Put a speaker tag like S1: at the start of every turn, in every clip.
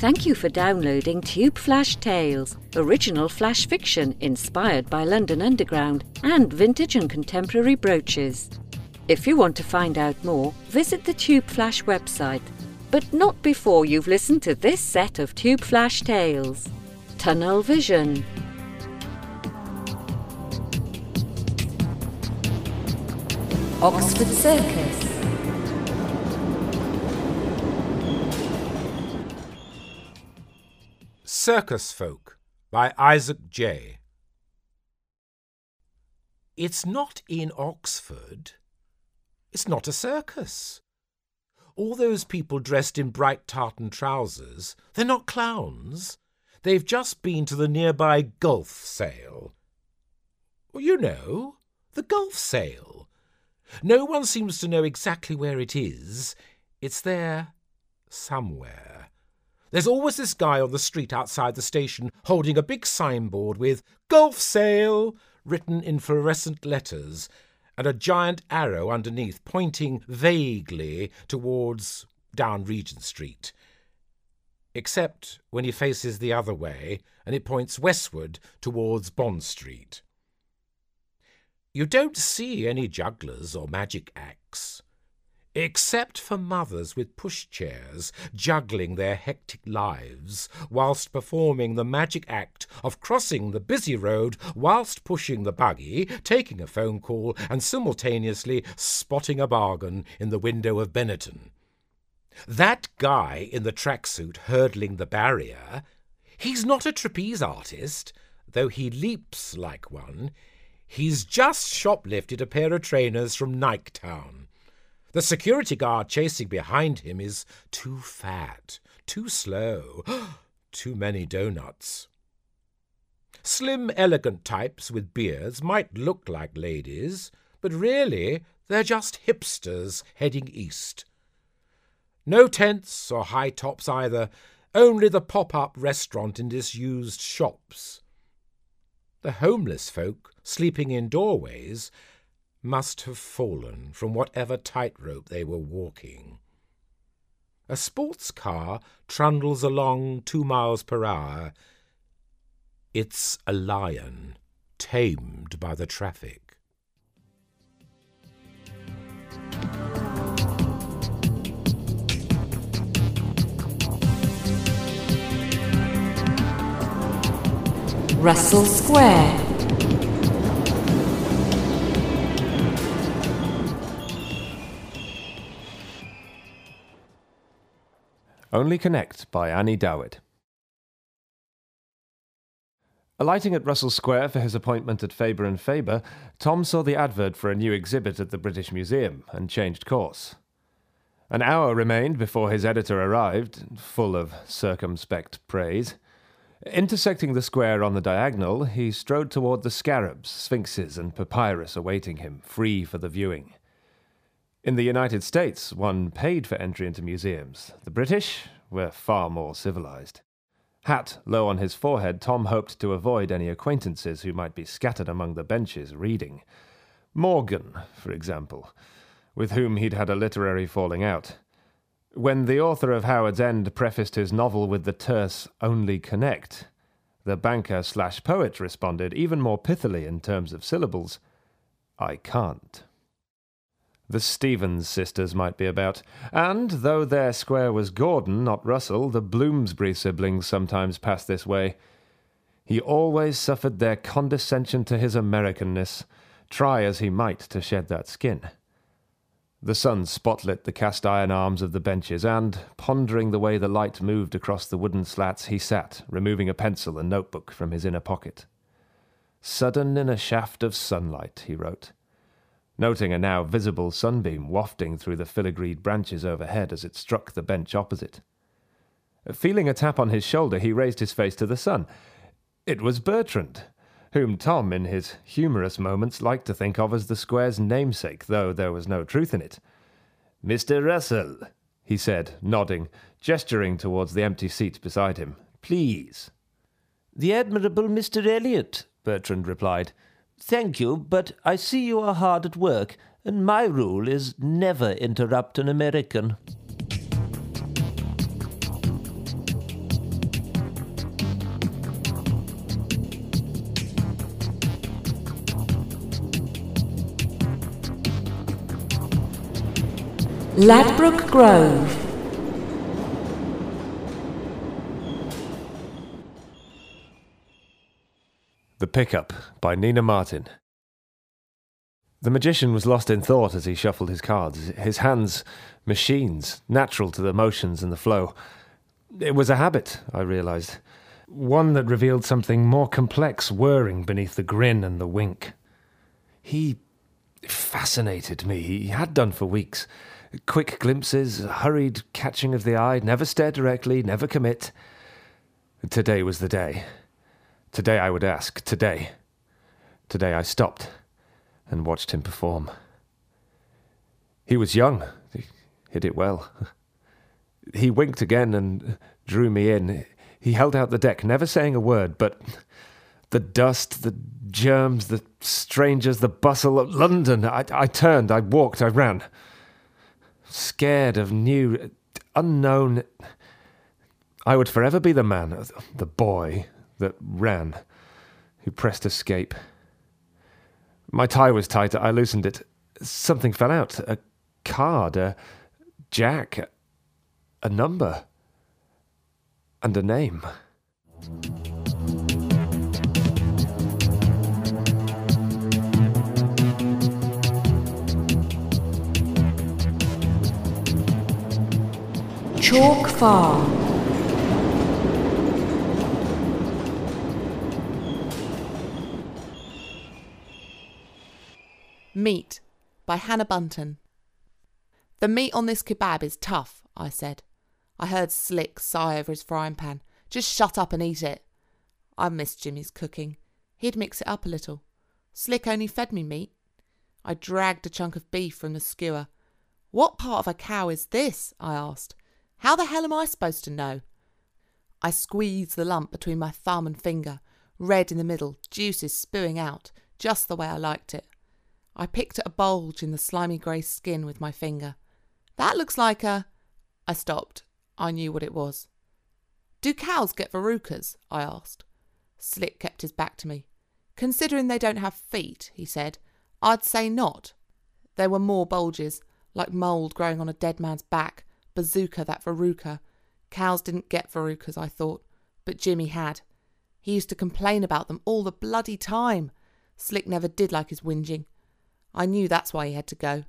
S1: Thank you for downloading Tube Flash Tales, original flash fiction inspired by London Underground and vintage and contemporary brooches. If you want to find out more, visit the Tube Flash website, but not before you've listened to this set of Tube Flash Tales. Tunnel Vision. Oxford Circus.
S2: Circus Folk by Isaac J. It's not in Oxford. It's not a circus. All those people dressed in bright tartan trousers, they're not clowns. They've just been to the nearby Gulf sale. You know, the Gulf sale. No one seems to know exactly where it is. It's there somewhere. There's always this guy on the street outside the station holding a big signboard with Gulf Sale written in fluorescent letters and a giant arrow underneath pointing vaguely towards down Regent Street. Except when he faces the other way and it points westward towards Bond Street. You don't see any jugglers or magic acts except for mothers with pushchairs juggling their hectic lives whilst performing the magic act of crossing the busy road whilst pushing the buggy, taking a phone call, and simultaneously spotting a bargain in the window of Benetton. That guy in the tracksuit hurdling the barrier, he's not a trapeze artist, though he leaps like one. He's just shoplifted a pair of trainers from Nike Town. The security guard chasing behind him is too fat, too slow, too many donuts. Slim, elegant types with beards might look like ladies, but really they're just hipsters heading east. No tents or high tops either, only the pop up restaurant in disused shops. The homeless folk, sleeping in doorways, must have fallen from whatever tightrope they were walking. A sports car trundles along two miles per hour. It's a lion, tamed by the traffic.
S1: Russell Square.
S3: Only Connect by Annie Dowd. Alighting at Russell Square for his appointment at Faber and Faber, Tom saw the advert for a new exhibit at the British Museum and changed course. An hour remained before his editor arrived, full of circumspect praise. Intersecting the square on the diagonal, he strode toward the scarabs, sphinxes, and papyrus awaiting him, free for the viewing. In the United States, one paid for entry into museums. The British were far more civilized. Hat low on his forehead, Tom hoped to avoid any acquaintances who might be scattered among the benches reading. Morgan, for example, with whom he'd had a literary falling out. When the author of Howards End prefaced his novel with the terse Only Connect, the banker slash poet responded, even more pithily in terms of syllables, I can't. The Stephens sisters might be about, and though their square was Gordon, not Russell, the Bloomsbury siblings sometimes passed this way. He always suffered their condescension to his Americanness, try as he might to shed that skin. The sun spotlit the cast iron arms of the benches, and, pondering the way the light moved across the wooden slats, he sat, removing a pencil and notebook from his inner pocket. Sudden in a shaft of sunlight, he wrote noting a now visible sunbeam wafting through the filigreed branches overhead as it struck the bench opposite. Feeling a tap on his shoulder, he raised his face to the sun. It was Bertrand, whom Tom, in his humorous moments, liked to think of as the square's namesake, though there was no truth in it. Mr. Russell, he said, nodding, gesturing towards the empty seat beside him. Please.
S4: The admirable Mr. Eliot, Bertrand replied. Thank you, but I see you are hard at work, and my rule is never interrupt an American.
S1: Ladbroke Grove
S3: Pickup by Nina Martin. The magician was lost in thought as he shuffled his cards, his hands machines, natural to the motions and the flow. It was a habit, I realized, one that revealed something more complex whirring beneath the grin and the wink. He fascinated me. He had done for weeks. Quick glimpses, hurried catching of the eye, never stare directly, never commit. Today was the day. Today I would ask. Today. Today I stopped and watched him perform. He was young. He hit it well. He winked again and drew me in. He held out the deck, never saying a word, but the dust, the germs, the strangers, the bustle of London. I, I turned, I walked, I ran. Scared of new, unknown. I would forever be the man, the boy that ran, who pressed escape. My tie was tight. I loosened it. Something fell out. A card, a jack, a number, and a name.
S1: Chalk Farm.
S5: Meat by Hannah Bunton. The meat on this kebab is tough, I said. I heard Slick sigh over his frying pan. Just shut up and eat it. I missed Jimmy's cooking. He'd mix it up a little. Slick only fed me meat. I dragged a chunk of beef from the skewer. What part of a cow is this? I asked. How the hell am I supposed to know? I squeezed the lump between my thumb and finger, red in the middle, juices spewing out, just the way I liked it. I picked at a bulge in the slimy grey skin with my finger. That looks like a. I stopped. I knew what it was. Do cows get verrucas? I asked. Slick kept his back to me. Considering they don't have feet, he said, I'd say not. There were more bulges, like mould growing on a dead man's back. Bazooka, that verruca. Cows didn't get verrucas, I thought, but Jimmy had. He used to complain about them all the bloody time. Slick never did like his whinging. I knew that's why he had to go.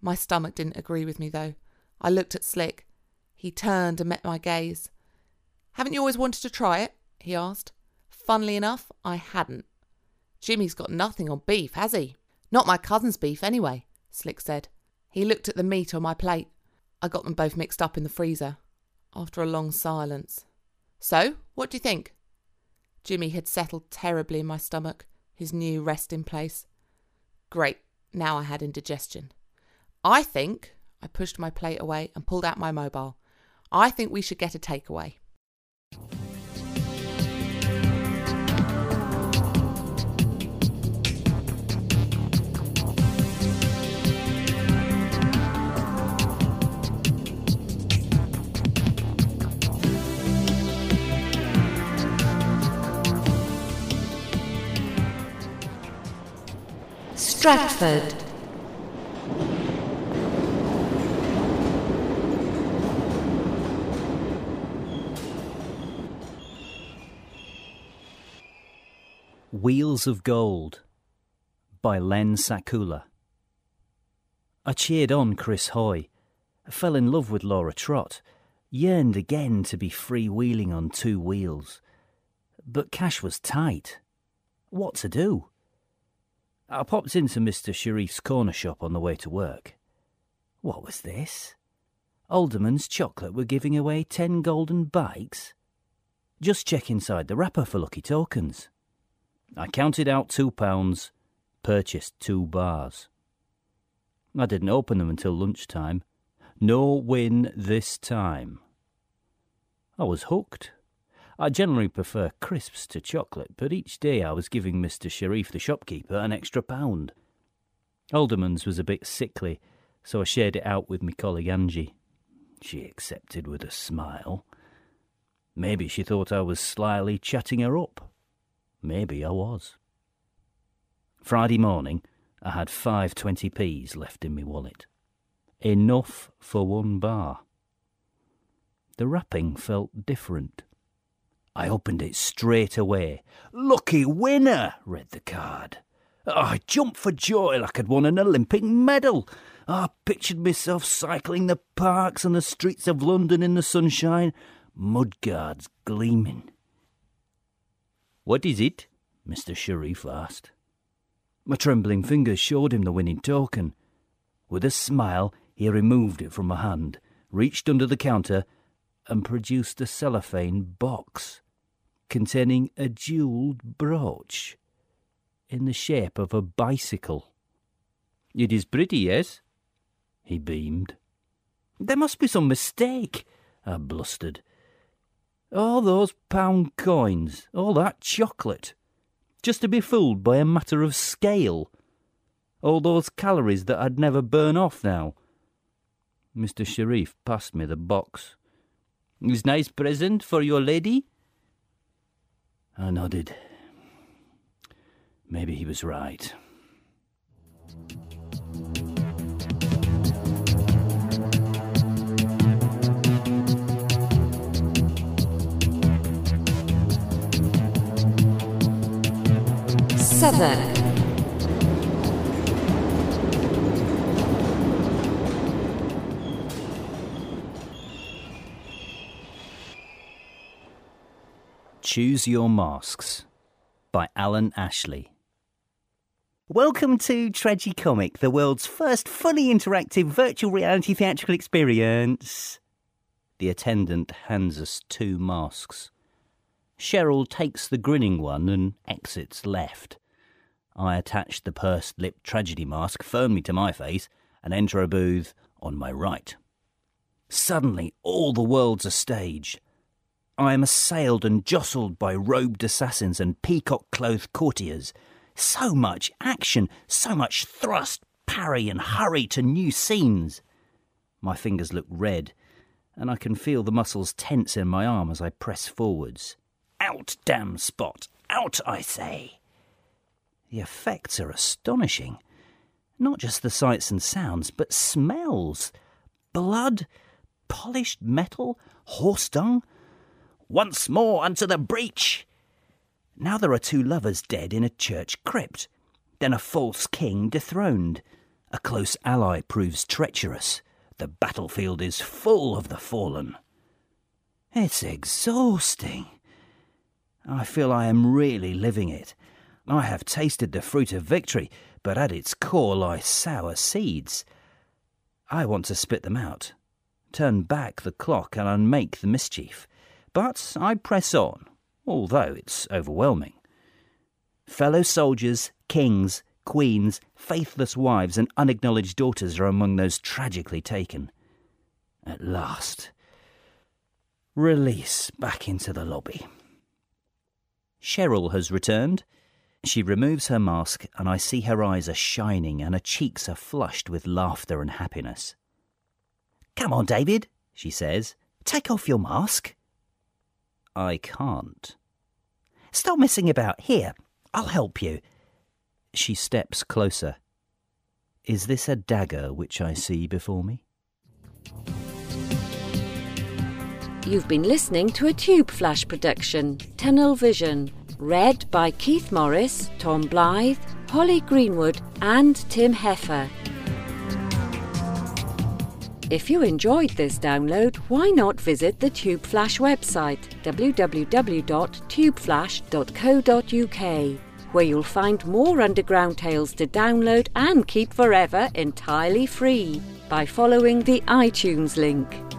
S5: My stomach didn't agree with me, though. I looked at Slick. He turned and met my gaze. Haven't you always wanted to try it? he asked. Funnily enough, I hadn't. Jimmy's got nothing on beef, has he? Not my cousin's beef, anyway, Slick said. He looked at the meat on my plate. I got them both mixed up in the freezer. After a long silence. So, what do you think? Jimmy had settled terribly in my stomach, his new resting place. Great, now I had indigestion. I think, I pushed my plate away and pulled out my mobile. I think we should get a takeaway.
S1: Stratford.
S6: Wheels of Gold by Len Sakula. I cheered on Chris Hoy, fell in love with Laura Trott, yearned again to be freewheeling on two wheels. But cash was tight. What to do? I popped into Mr. Sharif's corner shop on the way to work. What was this? Alderman's Chocolate were giving away ten golden bikes? Just check inside the wrapper for lucky tokens. I counted out two pounds, purchased two bars. I didn't open them until lunchtime. No win this time. I was hooked. I generally prefer crisps to chocolate, but each day I was giving Mr. Sharif, the shopkeeper, an extra pound. Alderman's was a bit sickly, so I shared it out with my colleague Angie. She accepted with a smile. Maybe she thought I was slyly chatting her up. Maybe I was. Friday morning, I had five twenty p's left in my wallet. Enough for one bar. The wrapping felt different. I opened it straight away. Lucky winner, read the card. I jumped for joy like I'd won an Olympic medal. I pictured myself cycling the parks and the streets of London in the sunshine, mudguards gleaming. What is it? Mr. Sharif asked. My trembling fingers showed him the winning token. With a smile, he removed it from my hand, reached under the counter, and produced a cellophane box containing a jewelled brooch in the shape of a bicycle. It is pretty, yes? He beamed. There must be some mistake, I blustered. All those pound coins, all that chocolate, just to be fooled by a matter of scale. All those calories that I'd never burn off now. Mr. Sharif passed me the box. Is nice present for your lady? I nodded. Maybe he was right.
S1: Seven.
S6: Choose Your Masks by Alan Ashley. Welcome to Tragicomic, the world's first fully interactive virtual reality theatrical experience. The attendant hands us two masks. Cheryl takes the grinning one and exits left. I attach the pursed lipped tragedy mask firmly to my face and enter a booth on my right. Suddenly, all the world's a stage. I am assailed and jostled by robed assassins and peacock clothed courtiers. So much action, so much thrust, parry, and hurry to new scenes. My fingers look red, and I can feel the muscles tense in my arm as I press forwards. Out, damn spot! Out, I say! The effects are astonishing. Not just the sights and sounds, but smells. Blood, polished metal, horse dung, once more unto the breach! Now there are two lovers dead in a church crypt, then a false king dethroned. A close ally proves treacherous. The battlefield is full of the fallen. It's exhausting. I feel I am really living it. I have tasted the fruit of victory, but at its core lie sour seeds. I want to spit them out, turn back the clock and unmake the mischief. But I press on, although it's overwhelming. Fellow soldiers, kings, queens, faithless wives, and unacknowledged daughters are among those tragically taken. At last. Release back into the lobby. Cheryl has returned. She removes her mask, and I see her eyes are shining and her cheeks are flushed with laughter and happiness. Come on, David, she says. Take off your mask. I can't. Stop messing about. Here, I'll help you. She steps closer. Is this a dagger which I see before me?
S1: You've been listening to a Tube Flash production, Tunnel Vision, read by Keith Morris, Tom Blythe, Holly Greenwood, and Tim Heffer. If you enjoyed this download, why not visit the Tube Flash website www.tubeflash.co.uk, where you'll find more underground tales to download and keep forever entirely free by following the iTunes link.